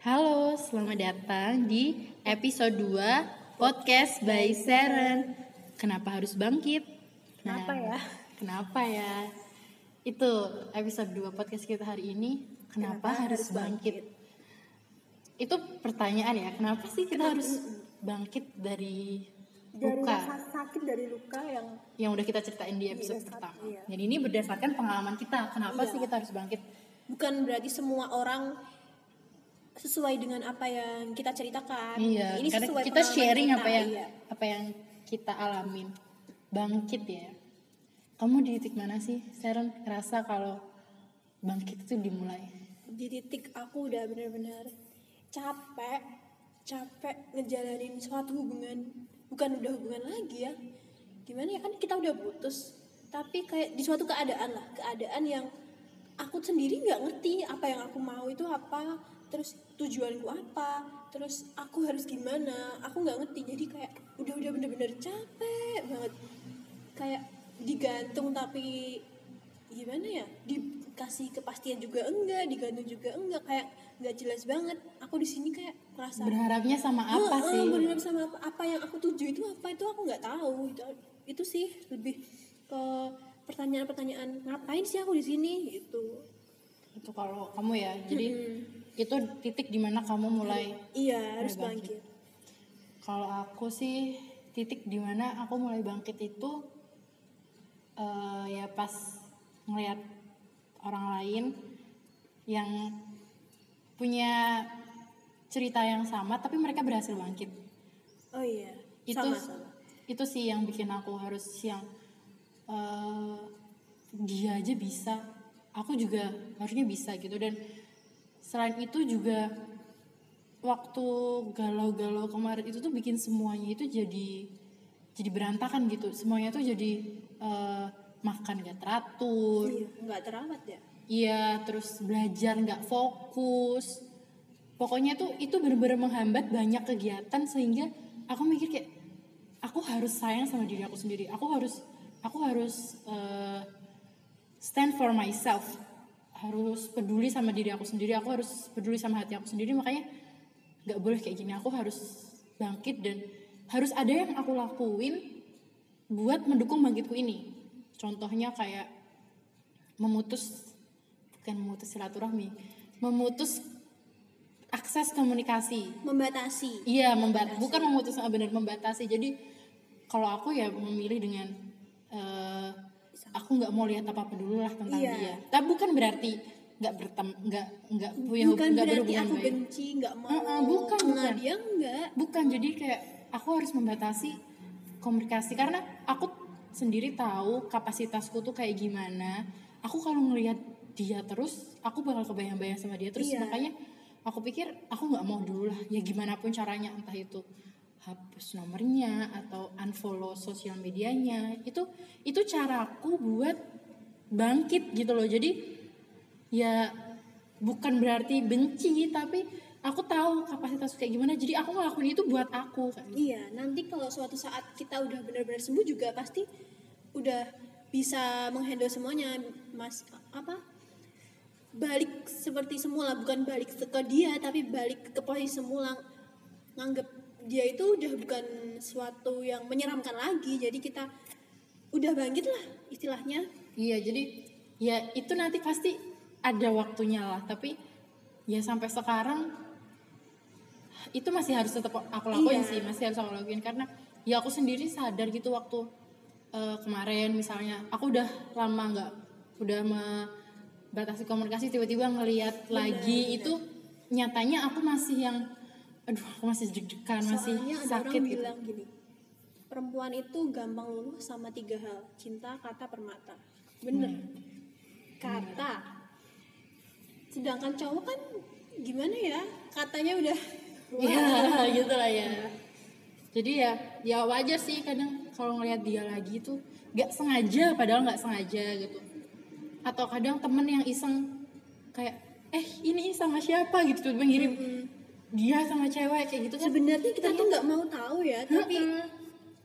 Halo, selamat datang di episode 2 Podcast by Seren. Kenapa harus bangkit? Kenapa ya? Kenapa ya? Itu episode 2 podcast kita hari ini. Kenapa, Kenapa harus harus bangkit? Itu pertanyaan ya, kenapa sih kita harus bangkit dari Dari luka rasa sakit dari luka yang yang udah kita ceritain di episode Iya, pertama. iya. Jadi ini berdasarkan pengalaman kita. Kenapa Iya. sih kita harus bangkit? bukan berarti semua orang sesuai dengan apa yang kita ceritakan. Iya, Ini karena sesuai kita sharing kita, apa yang iya. apa yang kita alamin. Bangkit ya. Kamu di titik mana sih, Sharon? Ngerasa kalau bangkit itu dimulai? Di titik aku udah benar-benar capek, capek ngejalanin suatu hubungan, bukan udah hubungan lagi ya. Gimana ya kan kita udah putus, tapi kayak di suatu keadaan lah, keadaan yang aku sendiri nggak ngerti apa yang aku mau itu apa, terus tujuanku apa, terus aku harus gimana, aku nggak ngerti. Jadi kayak udah udah bener-bener capek banget, kayak digantung tapi gimana ya? Dikasih kepastian juga enggak digantung juga enggak. Kayak nggak jelas banget. Aku di sini kayak merasa Berharapnya sama apa "Oh, oh, sih? bener sama apa, apa yang aku tuju itu apa? Itu aku nggak tahu. Itu itu sih lebih ke pertanyaan-pertanyaan ngapain sih aku di sini? Gitu. Itu kalau kamu ya. Jadi Mm-mm. Itu titik di mana kamu mulai. iya harus Mulai bangkit. bangkit Kalau aku sih titik di mana aku mulai bangkit itu eh, ya pas ngeliat orang lain yang punya cerita yang sama tapi mereka berhasil bangkit. oh iya itu sama sama itu sih yang bikin aku harus yang eh, dia aja bisa aku juga harusnya bisa gitu dan selain itu juga waktu galau-galau kemarin itu tuh bikin semuanya itu jadi jadi berantakan gitu semuanya tuh jadi eh, makan gak teratur iya nggak terawat ya Iya, terus belajar nggak fokus. Pokoknya tuh itu bener-bener menghambat banyak kegiatan sehingga aku mikir kayak aku harus sayang sama diri aku sendiri. Aku harus aku harus eh, stand for myself. Harus peduli sama diri aku sendiri. Aku harus peduli sama hati aku sendiri. Makanya nggak boleh kayak gini. Aku harus bangkit dan harus ada yang aku lakuin buat mendukung bangkitku ini. Contohnya kayak memutus bukan memutus silaturahmi memutus akses komunikasi membatasi iya membat bukan memutus ah, benar membatasi jadi kalau aku ya memilih dengan eh, aku nggak mau lihat apa apa dulu lah tentang Iya. dia. Tapi bukan berarti nggak bertem nggak nggak punya bukan nggak berarti aku baik. benci nggak mau. Uh-uh, bukan, kenal bukan. dia enggak bukan jadi kayak aku harus membatasi komunikasi. Karena aku sendiri tahu kapasitasku tuh kayak gimana. Aku kalau ngelihat dia terus aku bakal kebayang-bayang sama dia terus. Iya. makanya aku pikir aku nggak mau dulu lah. Ya gimana pun caranya entah itu hapus nomornya atau unfollow sosial medianya itu itu caraku buat bangkit gitu loh jadi ya bukan berarti benci tapi aku tahu kapasitas kayak gimana jadi aku ngelakuin itu buat aku kan Iya, nanti kalau suatu saat kita udah benar-benar sembuh juga pasti udah bisa menghandle semuanya, Mas. Apa? Balik seperti semula, bukan balik ke dia, tapi balik ke posisi semula. Nganggep dia itu udah bukan suatu yang menyeramkan lagi. Jadi kita udah bangkit lah istilahnya. iya jadi ya itu nanti pasti ada waktunya lah tapi ya sampai sekarang itu masih harus tetap aku lakuin Iya. sih masih harus aku lakuin karena ya aku sendiri sadar gitu waktu eh, kemarin misalnya aku udah lama nggak udah membatasi komunikasi tiba-tiba ngelihat lagi benar. itu nyatanya aku masih yang aduh aku masih deg-degan masih ada sakit orang gitu bilang gini, perempuan itu gampang luluh sama tiga hal, cinta, kata, permata. Bener. Kata. Sedangkan cowok kan gimana ya? Katanya udah ya gitu lah ya jadi ya ya wajar sih kadang kalau ngelihat dia lagi tuh nggak sengaja padahal nggak sengaja gitu atau kadang temen yang iseng kayak eh ini sama siapa gitu tiba ngirim dia sama cewek kayak gitu kan. Sebenarnya kita tuh nggak mau tahu ya, tapi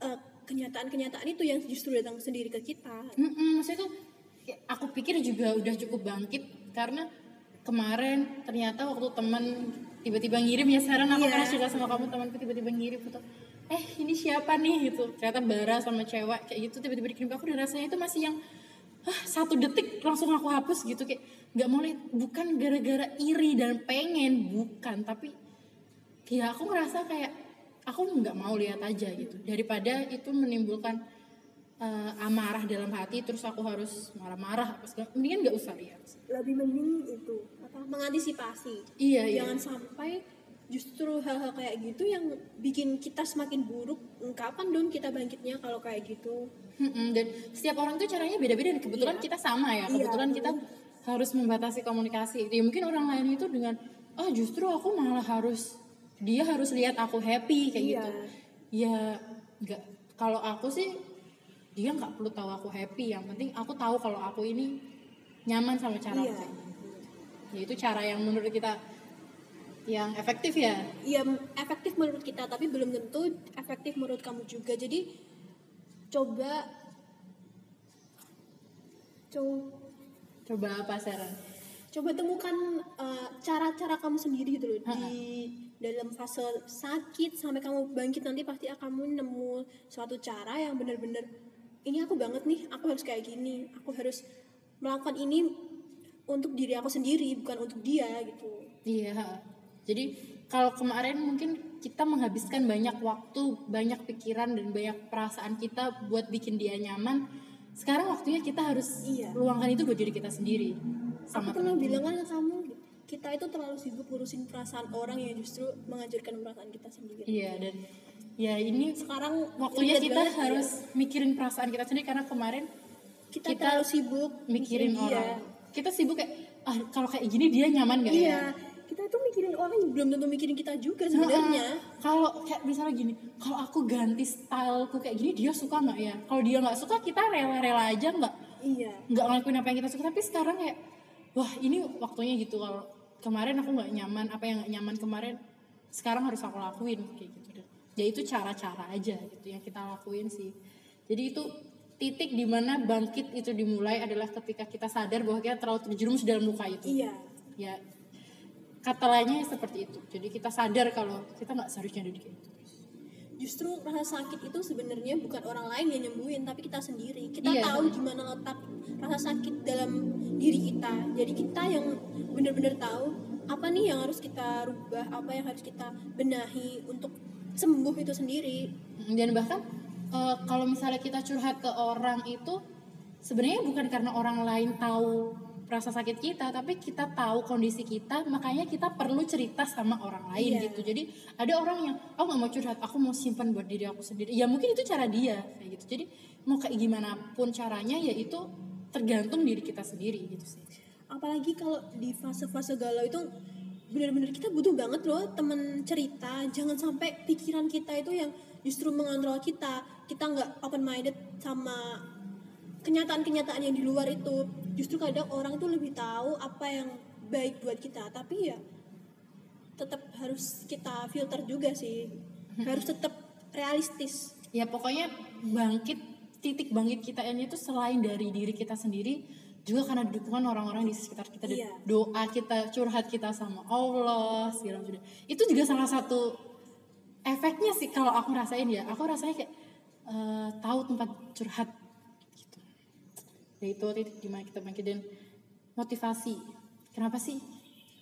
eh, kenyataan-kenyataan itu yang justru datang sendiri ke kita. Mm-mm, maksudnya tuh ya, aku pikir juga udah cukup bangkit karena kemarin ternyata waktu teman tiba-tiba ngirim ya sekarang aku Iya. karena suka sama kamu temanku tiba-tiba ngirim foto eh ini siapa nih? Gitu. Ternyata bara sama cewek kayak gitu tiba-tiba dikirim aku dan rasanya itu masih yang ah, satu detik langsung aku hapus gitu. Kayak nggak mau lihat bukan gara-gara iri dan pengen bukan tapi ya aku ngerasa kayak aku nggak mau lihat aja gitu. Daripada itu menimbulkan eh, amarah dalam hati terus aku harus marah-marah apa segala mendingan nggak usah lihat. Lebih mending itu apa mengantisipasi. Iya iya. Jangan sampai justru hal-hal kayak gitu yang bikin kita semakin buruk. Kapan dong kita bangkitnya kalau kayak gitu? Mm-mm, dan setiap orang tuh caranya beda-beda dan kebetulan Iya. kita sama ya. Iya, kebetulan kita harus membatasi komunikasi. Ya mungkin orang lain itu dengan oh justru aku malah harus dia harus lihat aku happy kayak Iya. gitu. Ya nggak kalau aku sih dia nggak perlu tahu aku happy. Yang penting aku tahu kalau aku ini nyaman sama cara Iya. aku. Ya itu cara yang menurut kita yang efektif ya. Ya efektif menurut kita tapi belum tentu efektif menurut kamu juga. Jadi coba coba coba apa Sarah coba temukan uh, cara-cara kamu sendiri gitu loh di dalam fase sakit sampai kamu bangkit nanti pasti kamu nemu suatu cara yang benar-benar ini aku banget nih aku harus kayak gini aku harus melakukan ini untuk diri aku sendiri bukan untuk dia gitu Iya. Jadi kalau kemarin mungkin kita menghabiskan banyak waktu, banyak pikiran dan banyak perasaan kita buat bikin dia nyaman. Sekarang waktunya kita harus Iya. luangkan itu buat diri kita sendiri. Sama aku pernah bilang kan ke kamu kita itu terlalu sibuk ngurusin perasaan orang yang justru menghancurkan perasaan kita sendiri Iya dan ya ini sekarang waktunya kita banget ya. harus mikirin perasaan kita sendiri karena kemarin kita, kita terlalu sibuk mikirin orang. Kita sibuk kayak ah kalau kayak gini dia nyaman gak ya? iya kita tuh mikirin orang yang belum tentu mikirin kita juga sebenarnya Heeh. Kalau kayak misalnya gini, kalau aku ganti styleku kayak gini dia suka nggak ya? Kalau dia nggak suka kita rela-rela aja nggak iya nggak ngelakuin apa yang kita suka. Tapi sekarang kayak wah ini waktunya gitu. Kalau kemarin aku nggak nyaman. Apa yang nggak nyaman kemarin sekarang harus aku lakuin. Kayak gitu deh. Ya itu cara-cara aja gitu yang kita lakuin sih. Jadi itu titik di mana bangkit itu dimulai adalah ketika kita sadar bahwa kita terlalu terjerumus dalam luka itu. Iya. Ya kata lainnya seperti itu. Jadi kita sadar kalau kita nggak seharusnya ada di kayak gitu justru rasa sakit itu sebenarnya bukan orang lain yang nyembuhin tapi kita sendiri. Kita Iya. tahu di mana letak rasa sakit dalam diri kita. Jadi kita yang benar-benar tahu apa nih yang harus kita rubah apa yang harus kita benahi untuk sembuh itu sendiri. Dan bahkan eh, kalau misalnya kita curhat ke orang itu sebenarnya bukan karena orang lain tahu rasa sakit kita tapi kita tahu kondisi kita makanya kita perlu cerita sama orang lain Iya. gitu. Jadi ada orang yang aku nggak mau curhat aku mau simpan buat diri aku sendiri. Ya mungkin itu cara dia kayak gitu. Jadi mau kayak gimana pun caranya ya itu tergantung diri kita sendiri gitu sih. Apalagi kalau di fase-fase galau itu benar-benar kita butuh banget loh temen cerita. Jangan sampai pikiran kita itu yang justru mengontrol kita. Kita nggak open minded sama kenyataan-kenyataan yang di luar itu justru kadang orang itu lebih tahu apa yang baik buat kita. Tapi ya tetap harus kita filter juga sih. Harus tetap realistis. Ya pokoknya bangkit titik bangkit kita ini tuh selain dari diri kita sendiri juga karena dukungan orang-orang di sekitar kita. Dan Iya. doa kita curhat kita sama Allah segala macam. Itu juga salah satu efeknya sih kalau aku rasain ya. Aku rasanya kayak eh, tahu tempat curhat ya itu titik di mana kita bangkit dan motivasi. Kenapa sih?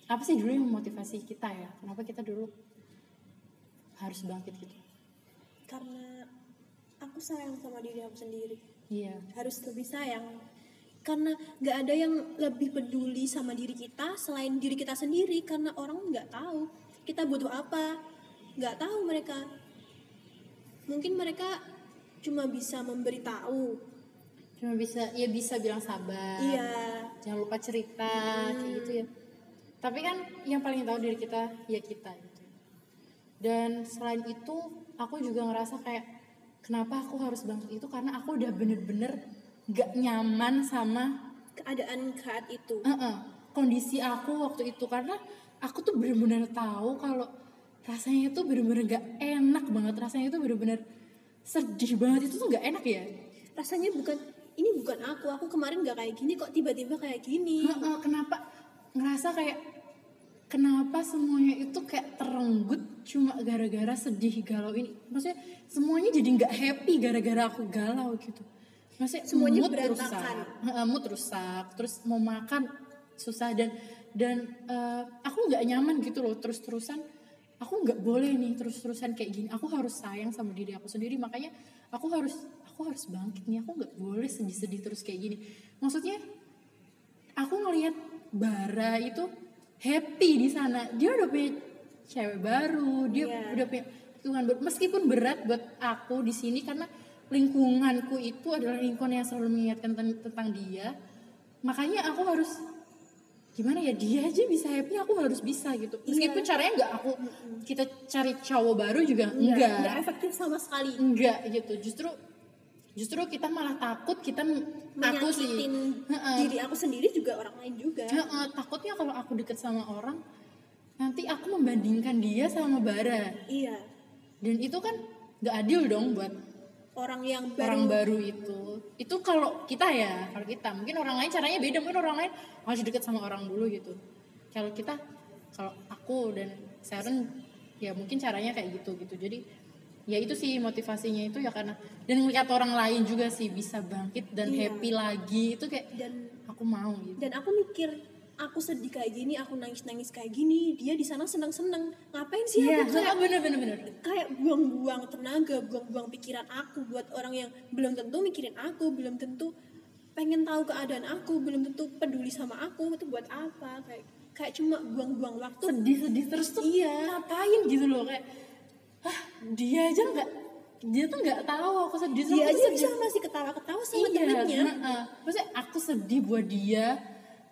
Apa sih dulu yang memotivasi kita ya? Kenapa kita dulu harus bangkit gitu? Karena aku sayang sama diri aku sendiri. Iya. Harus lebih sayang. Karena nggak ada yang lebih peduli sama diri kita selain diri kita sendiri. Karena orang nggak tahu kita butuh apa. Nggak tahu mereka. Mungkin mereka cuma bisa memberitahu cuma bisa ya bisa bilang sabar. Iya. Jangan lupa cerita kayak gitu ya. Tapi kan yang paling tahu diri kita ya kita gitu. Dan selain itu aku juga ngerasa kayak kenapa aku harus bangkit itu? Karena aku udah bener-bener gak nyaman sama keadaan saat itu. Eh-eh, kondisi aku waktu itu. Karena aku tuh bener-bener tahu kalau rasanya itu bener-bener gak enak banget. Rasanya itu bener-bener sedih banget. Itu tuh gak enak ya? Rasanya bukan ini bukan aku aku kemarin nggak kayak gini kok tiba-tiba kayak gini? Heeh, kenapa? Ngerasa kayak kenapa semuanya itu kayak terenggut cuma gara-gara sedih galau ini? Maksudnya semuanya jadi nggak happy gara-gara aku galau gitu. Maksudnya Semuanya mood berantakan. rusak mood rusak terus mau makan susah dan dan eh, aku nggak nyaman gitu loh terus terusan aku nggak boleh nih terus terusan kayak gini. Aku harus sayang sama diri aku sendiri makanya aku harus aku harus bangkit nih aku nggak boleh sedih-sedih terus kayak gini. Maksudnya aku ngelihat Bara itu happy di sana. Dia udah punya cewek baru dia Iya. udah punya lingkungan baru. Meskipun berat buat aku di sini karena lingkunganku itu adalah lingkungan yang selalu mengingatkan ten- tentang dia. Makanya aku harus gimana ya dia aja bisa happy aku harus bisa gitu. Meskipun caranya nggak aku kita cari cowok baru juga Nggak- enggak nggak efektif sama sekali. Enggak gitu. Justru justru kita malah takut kita aku sih. Diri aku sendiri juga orang lain juga. Heeh, takutnya kalau aku deket sama orang nanti aku membandingkan dia sama Bara. Iya. Dan itu kan nggak adil dong buat orang yang baru orang baru itu. Itu kalau kita ya kalau kita mungkin orang lain caranya beda mungkin orang lain harus deket sama orang dulu gitu. Kalau kita kalau aku dan Sharon ya mungkin caranya kayak gitu gitu. Jadi ya itu sih motivasinya itu ya karena dan melihat orang lain juga sih bisa bangkit dan Iya. happy lagi. Itu kayak dan aku mau gitu. dan aku mikir aku sedih kayak gini aku nangis nangis kayak gini dia di sana senang senang ngapain sih Iya, aku kayak bener bener bener. kayak buang-buang tenaga buang-buang pikiran aku buat orang yang belum tentu mikirin aku belum tentu pengen tahu keadaan aku belum tentu peduli sama aku itu buat apa? Kayak kayak cuma buang-buang waktu. Sedih-sedih terus tuh. Iya. ngapain gitu loh kayak ah dia aja nggak dia tuh nggak tahu aku sedih dia aja sedih. bisa masih ketawa-ketawa sama iya temennya. heeh. maksudnya aku sedih buat dia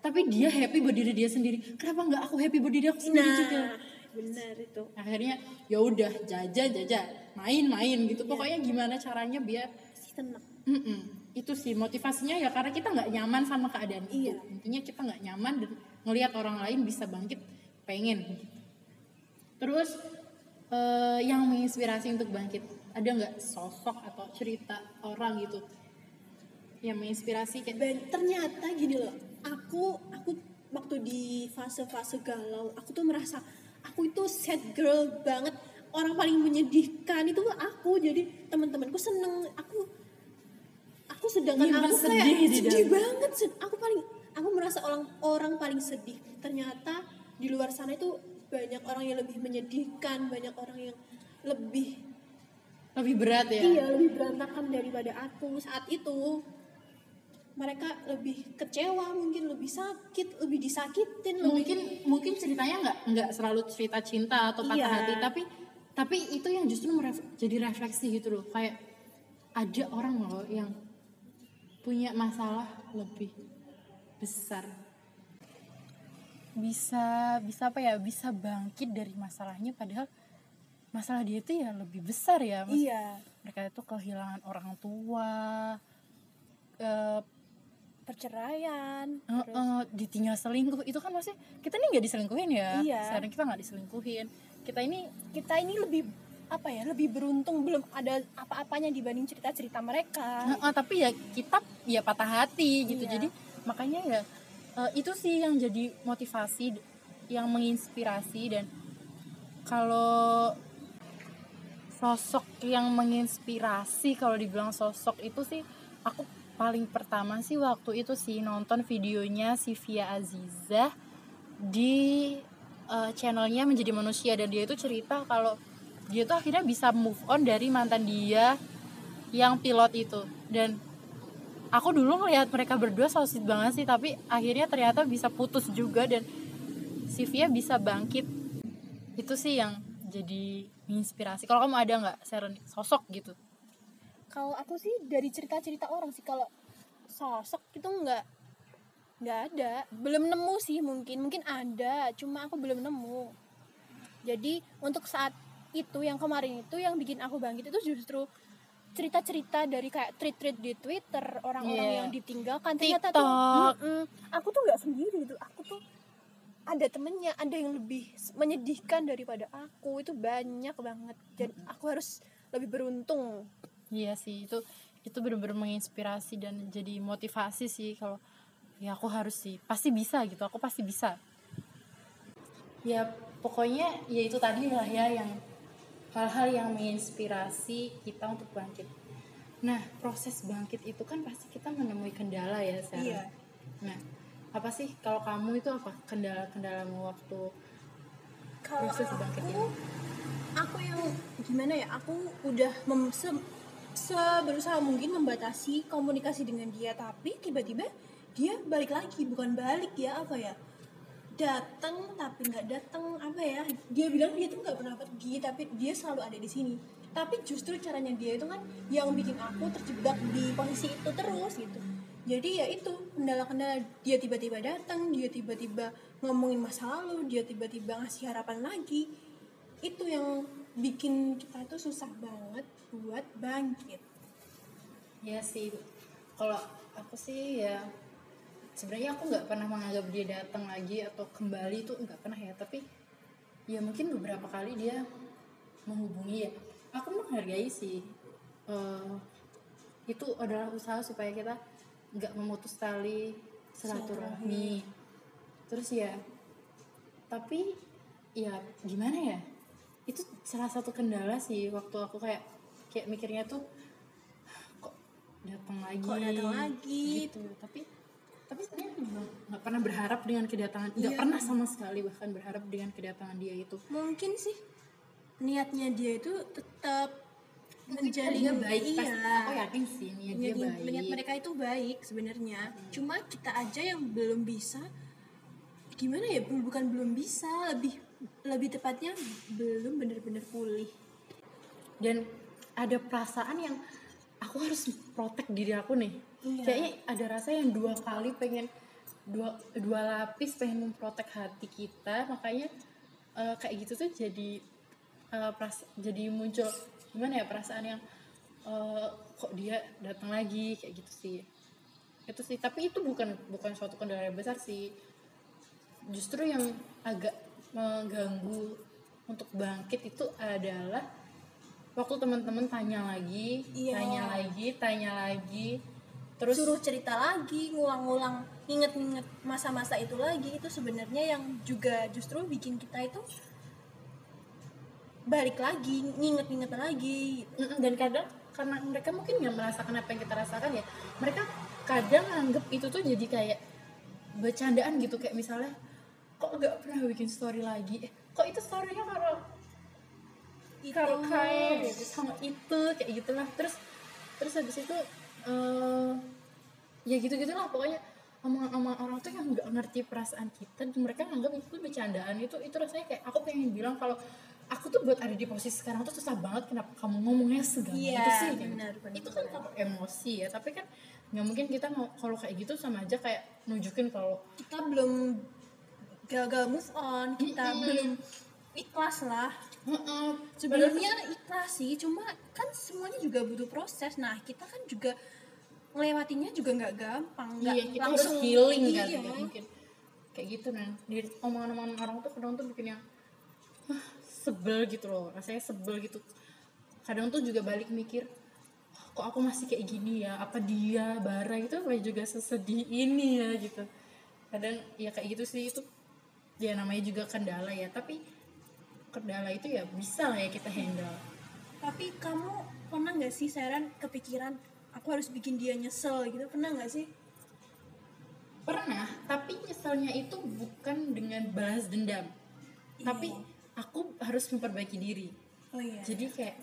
tapi dia happy buat diri dia sendiri. Kenapa nggak aku happy buat diri aku sendiri juga? nah benar itu. Akhirnya ya udah jajan jajan. Main-main gitu. Pokoknya gimana caranya biar si tenang. Mm-mm. itu sih motivasinya ya karena kita nggak nyaman sama keadaan itu. Iya. intinya kita nggak nyaman dan ngelihat orang lain bisa bangkit pengen terus eh, yang menginspirasi untuk bangkit ada nggak sosok atau cerita orang gitu yang menginspirasi kayak Dan ternyata gini loh, aku aku waktu di fase-fase galau, aku tuh merasa aku itu sad girl banget. Orang paling menyedihkan itu aku. Jadi teman-temanku seneng aku aku sedangkan Iya, aku sedih kayak di sedih dalam. banget. Aku paling aku merasa orang orang paling sedih. Ternyata di luar sana itu banyak orang yang lebih menyedihkan, banyak orang yang lebih lebih berat ya Iya, lebih berantakan daripada aku saat itu. Mereka lebih kecewa, mungkin lebih sakit, lebih disakitin, lebih mungkin mungkin ceritanya nggak nggak selalu cerita cinta atau patah Iya. hati tapi tapi itu yang justru meref- jadi refleksi gitu loh kayak ada orang loh yang punya masalah lebih besar bisa bisa apa ya bisa bangkit dari masalahnya padahal masalah dia itu ya lebih besar ya Mas- iya, mereka itu kehilangan orang tua eh, perceraian. Eh, eh, ditinggal selingkuh itu kan masih kita ini nggak diselingkuhin ya Iya. sekarang kita nggak diselingkuhin kita ini Kita ini lebih apa ya, lebih beruntung belum ada apa-apanya dibanding cerita-cerita mereka. eh, eh, tapi ya kita ya patah hati gitu Iya. jadi makanya ya eh, itu sih yang jadi motivasi yang menginspirasi dan kalau sosok yang menginspirasi kalau dibilang sosok itu sih aku paling pertama sih waktu itu sih nonton videonya Sivia Aziza di eh, channelnya menjadi manusia dan dia itu cerita kalau dia tuh akhirnya bisa move on dari mantan dia yang pilot itu. Dan aku dulu ngelihat mereka berdua sweet banget sih tapi akhirnya ternyata bisa putus juga dan Sivia bisa bangkit. Itu sih yang jadi inspirasi kalau kamu ada nggak Sharon? Sosok gitu. Kalau aku sih dari cerita-cerita orang sih kalau sosok itu nggak nggak ada, belum nemu sih mungkin, mungkin ada, cuma aku belum nemu. Jadi untuk saat itu yang kemarin itu yang bikin aku bangkit itu justru cerita-cerita dari kayak tweet-tweet di Twitter orang-orang Iya. yang ditinggalkan. Ternyata tuh TikTok. mm-mm, aku tuh nggak sendiri gitu. Aku tuh ada temennya ada yang lebih menyedihkan daripada aku. Itu banyak banget. Jadi aku harus lebih beruntung. Iya sih itu itu benar-benar menginspirasi dan jadi motivasi sih kalau ya aku harus sih pasti bisa gitu aku pasti bisa. Ya pokoknya ya itu tadi lah ya yang hal-hal yang menginspirasi kita untuk bangkit. Nah proses bangkit itu kan pasti kita menemui kendala ya Sarah Iya. nah apa sih? Kalau kamu itu apa? Kendala-kendalamu waktu kalau Proses bangkit aku aku yang gimana ya? Aku udah mem se, se- berusaha mungkin membatasi komunikasi dengan dia tapi tiba-tiba dia balik lagi bukan balik ya apa ya datang tapi nggak datang apa ya? Dia bilang dia tuh nggak pernah pergi tapi dia selalu ada di sini. Tapi justru caranya dia itu kan yang bikin aku terjebak di posisi itu terus gitu. Jadi ya itu kendala-kendala. Dia tiba-tiba datang dia tiba-tiba ngomongin masa lalu dia tiba-tiba ngasih harapan lagi. Itu yang bikin kita tuh susah banget buat bangkit. Ya sih. Kalau aku sih ya sebenarnya aku nggak pernah menganggap dia datang lagi atau kembali itu nggak pernah ya tapi ya mungkin beberapa kali dia menghubungi ya. Aku menghargai sih Eh, itu adalah usaha supaya kita nggak memutus tali silaturahmi. Terus ya tapi ya gimana ya itu salah satu kendala sih waktu aku kayak kayak mikirnya tuh kok datang lagi? Kok datang lagi? gitu. Tapi tapi juga nggak pernah berharap dengan kedatangan nggak Iya. pernah sama sekali bahkan berharap dengan kedatangan dia itu. Mungkin sih niatnya dia itu tetap dia baik iya. pasti aku yakin sih niat dia niat, baik. niat mereka itu baik sebenarnya. Cuma kita aja yang belum bisa gimana ya bukan belum bisa lebih lebih tepatnya belum benar-benar pulih. Dan ada perasaan yang aku harus protek diri aku nih Iya. kayaknya ada rasa yang dua kali pengen dua dua lapis pengen memprotek hati kita makanya eh, kayak gitu tuh jadi eh, peras- jadi muncul gimana ya perasaan yang eh, kok dia datang lagi kayak gitu sih itu sih tapi itu bukan bukan suatu kendala yang besar sih justru yang agak mengganggu untuk bangkit itu adalah waktu teman-teman tanya lagi, Iya. tanya lagi, tanya lagi, terus suruh cerita lagi ngulang-ngulang inget-inget masa-masa itu lagi itu sebenarnya yang juga justru bikin kita itu balik lagi nginget-nginget lagi. Dan kadang karena mereka mungkin nggak merasakan apa yang kita rasakan ya, mereka kadang anggap itu tuh jadi kayak bercandaan gitu. Kayak misalnya kok nggak pernah bikin story lagi, eh, kok itu storynya kalau kalau kayak sama itu kayak gitulah. Terus terus habis itu eh ya gitu gitulah pokoknya omongan-omongan orang tuh yang nggak ngerti perasaan kita dan mereka nganggap itu bercandaan itu itu rasanya kayak aku pengen bilang kalau aku tuh buat ada di posisi sekarang tuh susah banget kenapa kamu ngomongnya segampang Iya, itu sih kayak benar, gitu. benar, itu kan kalau emosi ya tapi kan nggak mungkin kita mau kalau kayak gitu sama aja kayak nunjukin kalau kita belum gagal move on kita Mm-mm. belum ikhlas lah "Heeh, sebenarnya ikhlas sih cuma kan semuanya juga butuh proses. Nah kita kan juga ngelewatinya juga nggak gampang nggak iya kita langsung harus healing iya. kan nggak mungkin. Kayak gitu nah di omongan-omongan orang tuh kadang tuh bikin yang "Hah, sebel gitu loh. Rasanya sebel gitu. Kadang tuh juga balik mikir "Wah, kok aku masih kayak gini ya? Apa dia bara itu apa juga sesedih ini ya? Gitu. Kadang ya kayak gitu sih itu ya namanya juga kendala ya. Tapi kendala itu ya bisa lah ya kita handle. Tapi kamu pernah nggak sih saran kepikiran aku harus bikin dia nyesel gitu? Pernah nggak sih? Pernah tapi nyeselnya itu bukan dengan balas dendam. Tapi aku harus memperbaiki diri. Oh iya. Jadi kayak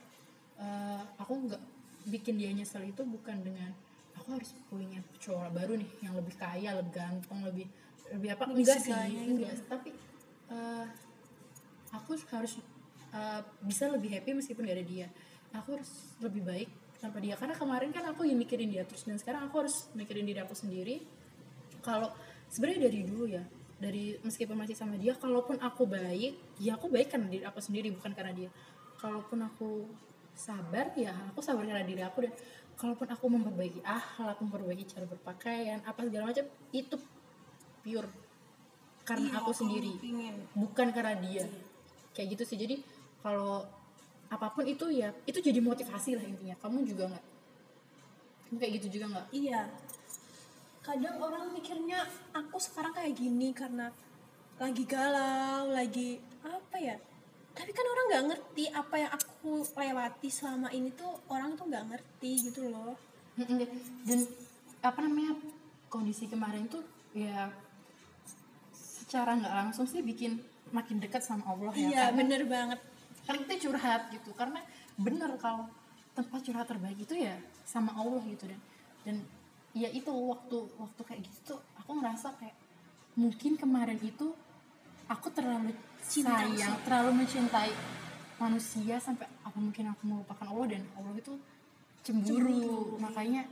eh, aku nggak bikin dia nyesel itu bukan dengan aku harus punya cowok baru nih yang lebih kaya lebih ganteng lebih lebih apa. Lebih enggak sih segalanya gitu. enggak tapi eh, aku harus eh, bisa lebih happy meskipun gak ada dia. Aku harus lebih baik tanpa dia. Karena kemarin kan aku yang mikirin dia terus dan sekarang aku harus mikirin diri aku sendiri. Kalau sebenarnya dari dulu ya dari meskipun masih sama dia kalaupun aku baik ya aku baik karena diri aku sendiri bukan karena dia. Kalaupun aku sabar ya aku sabar karena diri aku dan kalaupun aku memperbaiki akhlak memperbaiki cara berpakaian apa segala macam itu pure karena Iya, aku sendiri pingin. bukan karena dia kayak gitu sih. Jadi kalau apa pun itu ya itu jadi motivasi lah intinya. Kamu juga nggak kamu kayak gitu juga nggak? Iya. Kadang orang mikirnya aku sekarang kayak gini karena lagi galau lagi apa ya? Tapi kan orang nggak ngerti apa yang aku lewati selama ini tuh orang tuh nggak ngerti gitu loh. Dan apa namanya kondisi kemarin tuh ya secara nggak langsung sih bikin makin dekat sama Allah ya iya karena, bener banget. Karena kita curhat gitu karena bener kalau tempat curhat terbaik itu ya sama Allah gitu dan dan ya itu waktu waktu kayak gitu tuh aku ngerasa kayak mungkin kemarin itu aku terlalu Cinta sayang terlalu mencintai manusia sampai apa mungkin aku melupakan Allah dan Allah itu cemburu, makanya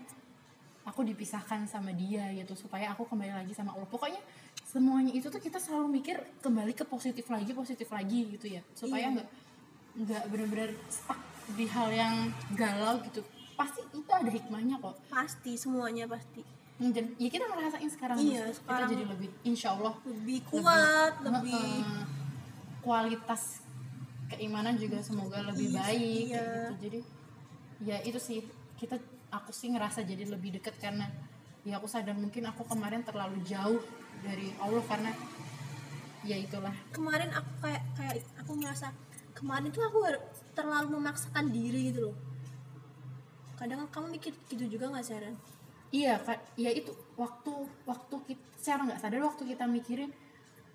aku dipisahkan sama dia gitu supaya aku kembali lagi sama Allah. Pokoknya semuanya itu tuh kita selalu mikir kembali ke positif lagi positif lagi gitu ya supaya Iya. nggak nggak benar-benar stuck di hal yang galau gitu pasti itu ada hikmahnya kok pasti semuanya pasti dan ya kita ngerasain sekarang Iya, Mas. sekarang- kita jadi lebih insya Allah lebih kuat lebih, Heeh. kualitas keimanan juga semoga lebih Iya, baik iya. gitu jadi ya itu sih kita aku sih ngerasa jadi lebih dekat karena ya aku sadar mungkin aku kemarin terlalu jauh dari Allah karena ya itulah. Kemarin aku kayak kayak aku merasa kemarin tuh aku terlalu memaksakan diri gitu loh. Kadang kamu mikir gitu juga nggak Sharon? iya kak. Ya itu waktu waktu kita secara nggak sadar waktu kita mikirin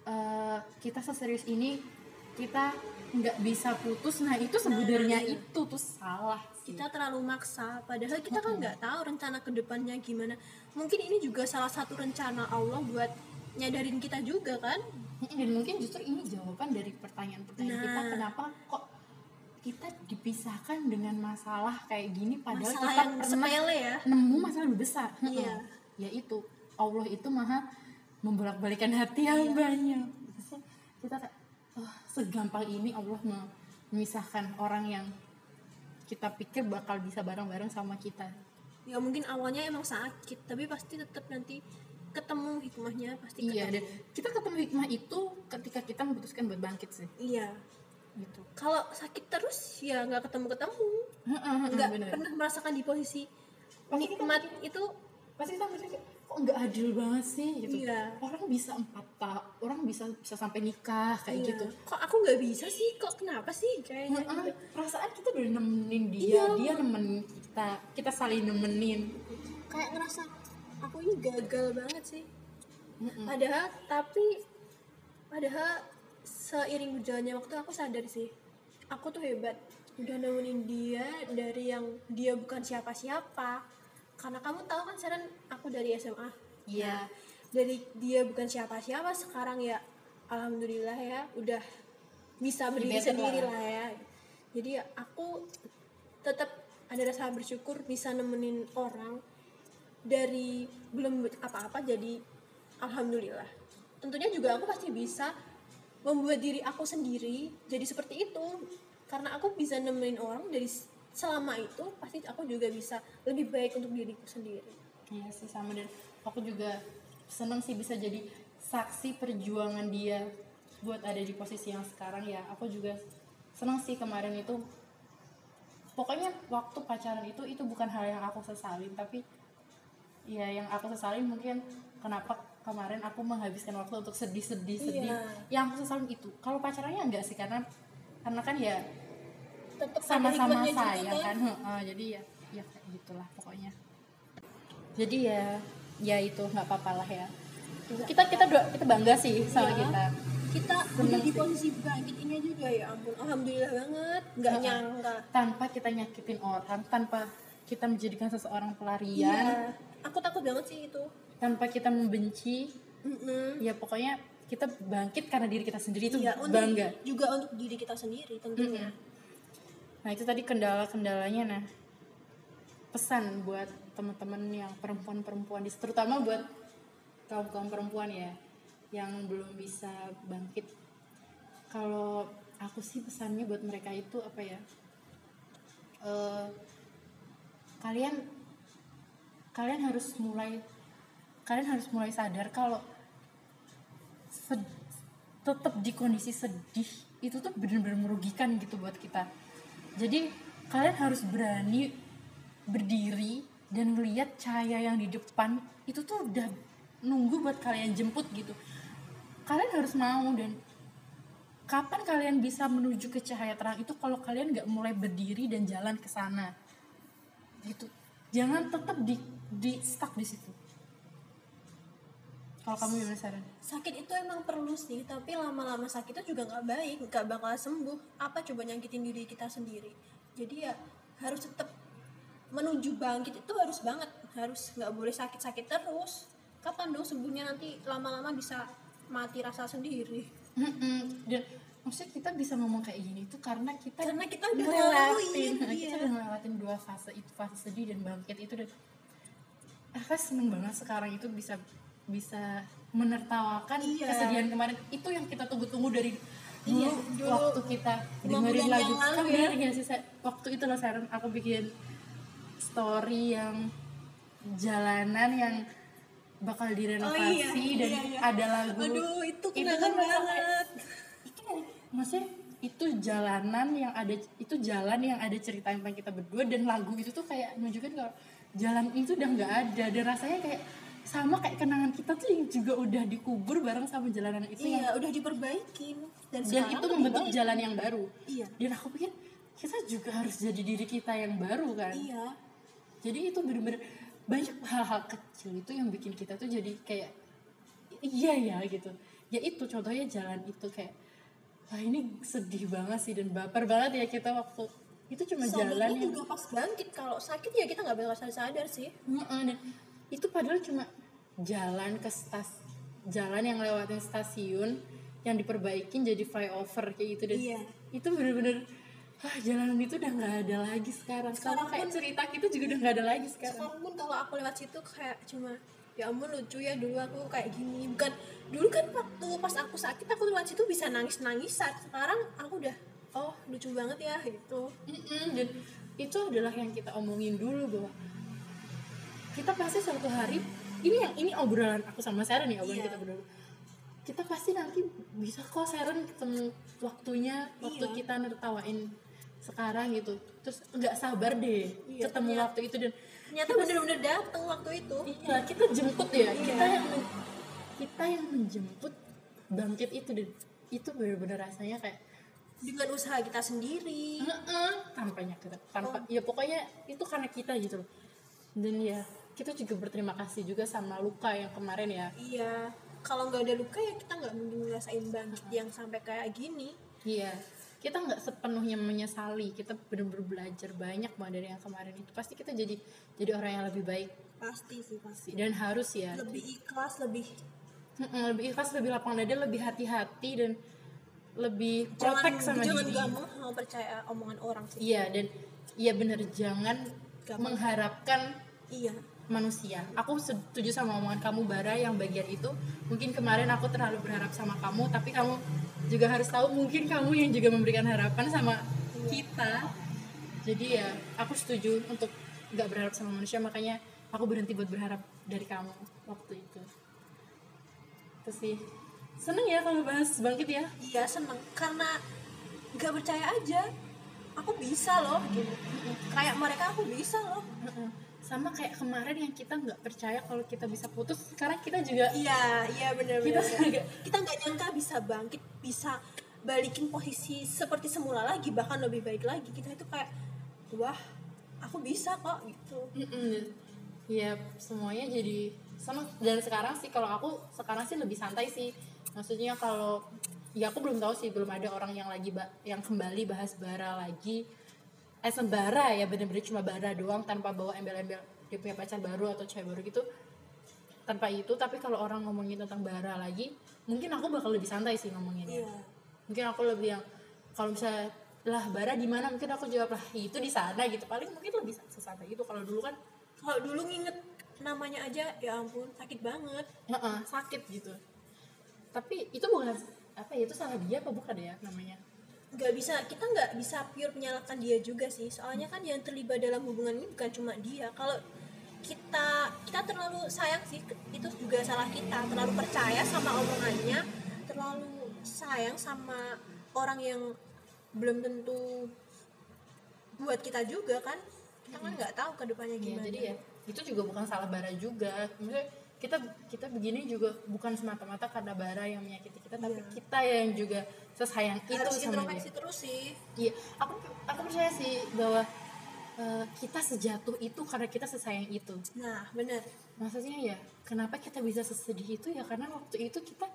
eh, kita seserius ini kita nggak bisa putus. Nah itu sebenarnya iya. itu tuh salah sih. kita terlalu maksa. Padahal kita kan nggak tahu rencana ke depannya gimana. Mungkin ini juga salah satu rencana Allah buat nyadarin kita juga kan? Dan mungkin justru ini jawaban dari pertanyaan-pertanyaan kita Nah. kenapa kok kita dipisahkan dengan masalah kayak gini padahal masalah kita yang pernah sepele ya? nemu masalah lebih besar. Iya. ya itu Allah itu maha membolak-balikan hati yang Iya. banyak kita kayak "Oh, segampang ini Allah memisahkan orang yang kita pikir bakal bisa bareng-bareng sama kita. Ya mungkin awalnya emang sakit tapi pasti tetap nanti ketemu hikmahnya pasti iya ketemu. dan kita ketemu hikmah itu ketika kita memutuskan buat bangkit sih. Iya. Gitu. Kalau sakit terus ya nggak ketemu ketemu nggak nggak bener. pernah merasakan di posisi Pasti kita nikmat itu. pasti kita mikir kayak, kok nggak adil banget sih? Gitu. Iya. orang bisa empat tahun orang bisa bisa sampai nikah kayak iya. gitu. Kok aku nggak bisa sih? Kok kenapa sih? Kayaknya Heeh, perasaan kita udah nemenin dia Iya. dia nemenin kita kita saling nemenin. Kayak ngerasa aku ini gagal banget sih Mm-mm. padahal tapi padahal seiring berjalannya waktu aku sadar sih aku tuh hebat udah nemenin dia dari yang dia bukan siapa-siapa karena kamu tahu kan Sharon aku dari SMA Iya. dari dia bukan siapa-siapa sekarang ya alhamdulillah ya udah bisa berdiri sendiri lah. ya jadi aku tetap ada rasa bersyukur bisa nemenin orang dari belum apa-apa jadi alhamdulillah. Tentunya juga aku pasti bisa membuat diri aku sendiri jadi seperti itu. Karena aku bisa nemenin orang dari selama itu pasti aku juga bisa lebih baik untuk diriku sendiri. Iya sih sama. Dan aku juga seneng sih bisa jadi saksi perjuangan dia buat ada di posisi yang sekarang ya. Aku juga seneng sih kemarin itu. Pokoknya waktu pacaran itu itu bukan hal yang aku sesalin tapi ya yang aku sesalin mungkin kenapa kemarin aku menghabiskan waktu untuk sedih-sedih sedih. Iya. yang aku sesalin itu kalau pacarannya enggak sih karena karena kan ya tetap sama-sama sayang kan? Heeh, jadi ya ya kayak gitulah pokoknya. Jadi ya ya itu nggak apa-apa lah ya kita kita doa- kita bangga sih sama Iya. kita. Kita udah di posisi bangkit ini juga ya ampun alhamdulillah banget nggak nyangka. Tanpa kita nyakitin orang tanpa kita menjadikan seseorang pelarian iya aku takut banget sih itu. Tanpa kita membenci Mm-mm. ya pokoknya kita bangkit karena diri kita sendiri itu Iya, untuk, bangga. juga untuk diri kita sendiri tentunya. Nah itu tadi kendala-kendalanya nah. Pesan buat teman-teman yang perempuan-perempuan di terutama buat kaum kaum perempuan ya yang belum bisa bangkit. Kalau aku sih pesannya buat mereka itu apa ya? Eh, kalian kalian harus mulai kalian harus mulai sadar kalau tetap di kondisi sedih itu tuh benar-benar merugikan gitu buat kita. Jadi kalian harus berani berdiri dan melihat cahaya yang di depan itu tuh udah nunggu buat kalian jemput gitu. Kalian harus mau dan kapan kalian bisa menuju ke cahaya terang itu kalau kalian nggak mulai berdiri dan jalan ke sana? Gitu. Jangan tetap di di stuck di situ. Kalau kamu gimana saran sakit itu emang perlu sih tapi lama-lama sakit itu juga nggak baik nggak bakal sembuh. Apa coba nyakitin diri kita sendiri? Jadi ya harus tetap menuju bangkit itu harus banget. Harus nggak boleh sakit-sakit terus. Kapan dong sembuhnya? Nanti lama-lama bisa mati rasa sendiri. Dan maksudnya kita bisa ngomong kayak gini itu karena kita Karena kita udah ngelewatin. ngelaluin, kita iya. udah ngelewatin dua fase itu fase sedih dan bangkit itu. Dan aku seneng banget sekarang itu bisa bisa menertawakan Iya. kesedihan kemarin itu yang kita tunggu-tunggu dari dulu, Iya, dulu. waktu kita dengerin lagu kan ya. bener gak sih waktu itu loh Sharon aku bikin story yang jalanan yang bakal direnovasi iya, dan iya, iya. ada lagu aduh itu itu kan banget itu maksudnya itu jalanan yang ada itu jalan yang ada cerita tentang kita berdua dan lagu itu tuh kayak menunjukkan kalau jalan itu udah nggak ada. Dan rasanya kayak sama kayak kenangan kita tuh yang juga udah dikubur bareng sama jalanan itu yang iya udah diperbaikin dan, dan itu membentuk baik. jalan yang baru. Iya. Dan aku pikir kita juga harus jadi diri kita yang baru kan? Iya. Jadi itu bener-bener banyak hal-hal kecil itu yang bikin kita tuh jadi kayak iya ya gitu. Ya itu contohnya jalan itu kayak wah ini sedih banget sih dan baper banget ya kita waktu itu cuma jalan sadarnya yang juga pas bangkit kalau sakit ya kita nggak bakal sadar sadar sih. Heeh, dan itu padahal cuma jalan ke stas jalan yang lewatin stasiun yang diperbaikin jadi flyover kayak gitu dan Iya. itu bener-bener ah jalanan itu udah nggak ada lagi sekarang. Sama Sekarang kayak pun- cerita kita juga udah nggak ada lagi sekarang. Sekarang pun kalau aku lewat situ kayak cuma ya ampun lucu ya dulu aku kayak gini. Bukan dulu kan waktu pas aku sakit aku lewat situ bisa nangis nangisan sekarang aku udah oh lucu banget ya gitu Mm-mm, dan itu adalah yang kita omongin dulu bahwa kita pasti suatu hari ini yang ini obrolan aku sama Sharon nih obrolan Iya. kita berdua kita pasti nanti bisa kok Sharon ketemu waktunya waktu Iya. kita nertawain sekarang gitu terus nggak sabar deh Iya, ketemu ternyata- waktu itu dan ternyata bener-bener dateng waktu itu iya kita jemput ya Iya. kita yang men- kita yang menjemput bangkit itu dan itu benar-benar rasanya kayak dengan usaha kita sendiri. Heeh, tanpa nyakit tanpa ya pokoknya itu karena kita gitu loh. Dan ya kita juga berterima kasih juga sama Luka yang kemarin ya. Iya kalau nggak ada luka ya kita nggak mungkin ngerasain bangkit yang sampai kayak gini. Iya kita nggak sepenuhnya menyesali kita benar-benar belajar banyak banget dari yang kemarin itu. Pasti kita jadi jadi orang yang lebih baik. Pasti sih pasti. Dan harus ya lebih ikhlas lebih Heeh, lebih ikhlas lebih lapang dada lebih hati-hati dan lebih jangan protek sama jangan diri gampang mau percaya omongan orang sih iya dan iya bener jangan Gampang. mengharapkan iya manusia. Aku setuju sama omongan kamu Bara yang bagian itu. Mungkin kemarin aku terlalu berharap sama kamu, tapi kamu juga harus tahu mungkin kamu yang juga memberikan harapan sama kita. Jadi ya aku setuju untuk nggak berharap sama manusia, makanya aku berhenti buat berharap dari kamu waktu itu. Itu sih. Seneng ya kalau bahas bangkit ya. iya seneng karena nggak percaya aja aku bisa loh gitu kayak mereka aku bisa loh. Sama kayak kemarin yang kita nggak percaya kalau kita bisa putus, sekarang kita juga iya iya benar kita benar kita nggak nyangka bisa bangkit bisa balikin posisi seperti semula lagi bahkan lebih baik lagi kita itu kayak wah aku bisa kok gitu Mm-mm. Iya, semuanya jadi seneng. Dan sekarang sih kalau aku sekarang sih lebih santai sih. Maksudnya kalau ya aku belum tahu sih belum ada orang yang lagi yang kembali bahas bara lagi. Eh sembara ya bener-bener cuma bara doang tanpa bawa embel-embel dia punya pacar baru atau cewek baru gitu. Tanpa itu, tapi kalau orang ngomongin tentang bara lagi, mungkin aku bakal lebih santai sih ngomonginnya. Iya. Mungkin aku lebih yang kalau misalnya lah bara di mana? Mungkin aku jawab lah itu di sana gitu. Paling mungkin lebih sesantai itu kalau dulu kan kalau dulu nginget namanya aja ya ampun sakit banget. Heeh, sakit gitu tapi itu bukan apa ya itu salah dia apa bukan ya namanya? Nggak bisa kita nggak bisa pure menyalahkan dia juga sih. Soalnya kan yang terlibat dalam hubungan ini bukan cuma dia. Kalau kita kita terlalu sayang sih itu juga salah kita. Terlalu percaya sama omongannya terlalu sayang sama orang yang belum tentu buat kita juga kan. Kita kan nggak tahu ke depannya Iya, gimana. jadi ya itu juga bukan salah bara juga. Maksudnya kita kita begini juga bukan semata-mata karena bara yang menyakiti kita tapi Iya. kita yang juga sesayang itu harus sama dia. terus sih. Iya aku aku percaya sih bahwa eh, kita sejatuh itu karena kita sesayang itu. Nah benar maksudnya ya kenapa kita bisa sesedih itu? Ya karena waktu itu kita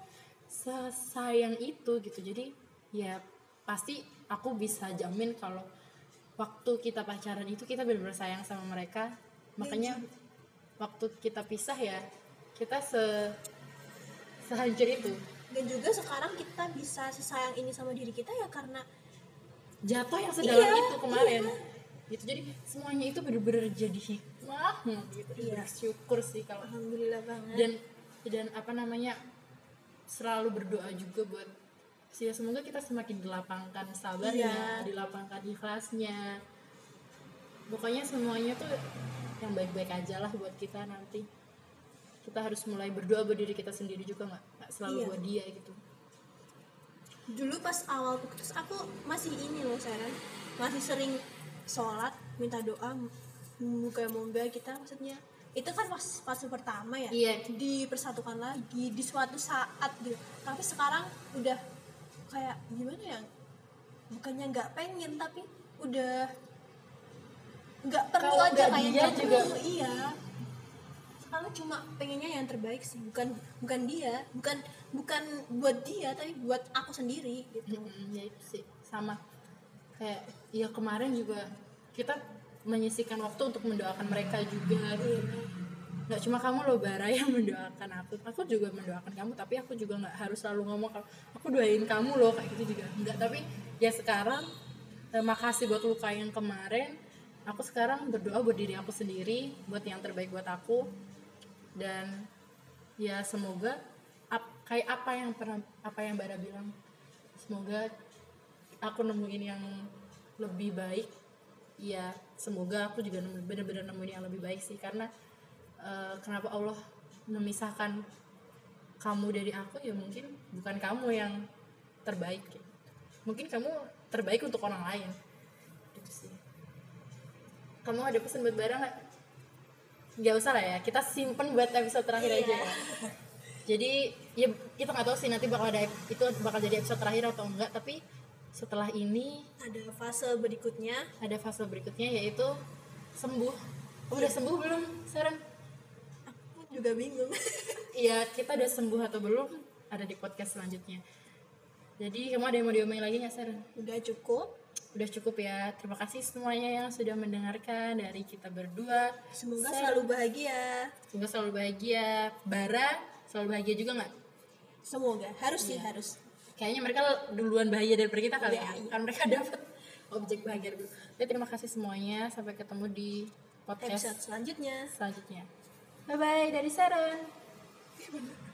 sesayang itu gitu. Jadi ya pasti aku bisa jamin kalau waktu kita pacaran itu kita benar-benar sayang sama mereka. Makanya waktu kita pisah ya kita se sehancur itu. Dan juga sekarang kita bisa sesayang ini sama diri kita ya karena jatuh yang sedalam Iya, itu kemarin. gitu jadi semuanya itu benar-benar jadi hikmah. Gitu. Iya. bersyukur sih kalau alhamdulillah banget. Dan dan apa namanya selalu berdoa juga buat sih semoga kita semakin dilapangkan sabarnya Iya. dilapangkan ikhlasnya. Pokoknya semuanya tuh yang baik-baik aja lah buat kita nanti kita harus mulai berdoa buat diri kita sendiri juga nggak? Nggak selalu Iya. buat dia gitu. Dulu pas awal putus aku masih ini loh Sharon masih sering sholat minta doa moga-moga kita maksudnya. Itu kan pas fase pertama ya? Iya. dipersatukan lagi di suatu saat gitu. Tapi sekarang udah kayak gimana ya? Bukannya nggak pengen tapi udah nggak perlu Kalau aja kayak dia nggak juga- perlu, iya sekarang cuma pengennya yang terbaik sih bukan bukan dia bukan bukan buat dia tapi buat aku sendiri gitu. Mm-mm, ya itu sih sama. Kayak ya kemarin juga kita menyisikan waktu untuk mendoakan mereka juga gitu. nggak cuma kamu loh Bara yang mendoakan aku. Aku juga mendoakan kamu tapi aku juga nggak harus selalu ngomong kalau aku doain kamu loh kayak gitu juga. Nggak tapi ya sekarang eh, makasih buat luka yang kemarin. Aku sekarang berdoa buat diri aku sendiri buat yang terbaik buat aku dan ya semoga ap- kayak apa yang pernah apa yang Bara bilang semoga aku nemuin yang lebih baik ya semoga aku juga bener-bener nemuin yang lebih baik sih. Karena eh, kenapa Allah memisahkan kamu dari aku ya mungkin bukan kamu yang terbaik gitu. mungkin kamu terbaik untuk orang lain. Gitu sih. Kamu ada pesan buat Bara nggak nggak usah lah ya kita simpen buat episode terakhir Iya. aja ya. jadi ya kita nggak tahu sih nanti bakal ada itu bakal jadi episode terakhir atau enggak tapi setelah ini ada fase berikutnya ada fase berikutnya yaitu sembuh udah sembuh belum Seren? aku juga bingung Iya kita udah sembuh atau belum ada di podcast selanjutnya jadi kamu ada yang mau diomongin lagi nggak Seren? udah cukup udah cukup ya. Terima kasih semuanya yang sudah mendengarkan dari kita berdua. Semoga Seren. selalu bahagia. Semoga selalu bahagia. Bara selalu bahagia juga nggak? Semoga. Harus sih harus. Kayaknya mereka duluan bahagia daripada kita kali ya. Iya. kan mereka dapat objek bahagia dulu. Jadi, terima kasih semuanya. Sampai ketemu di podcast episode selanjutnya. selanjutnya. Bye bye dari Sharon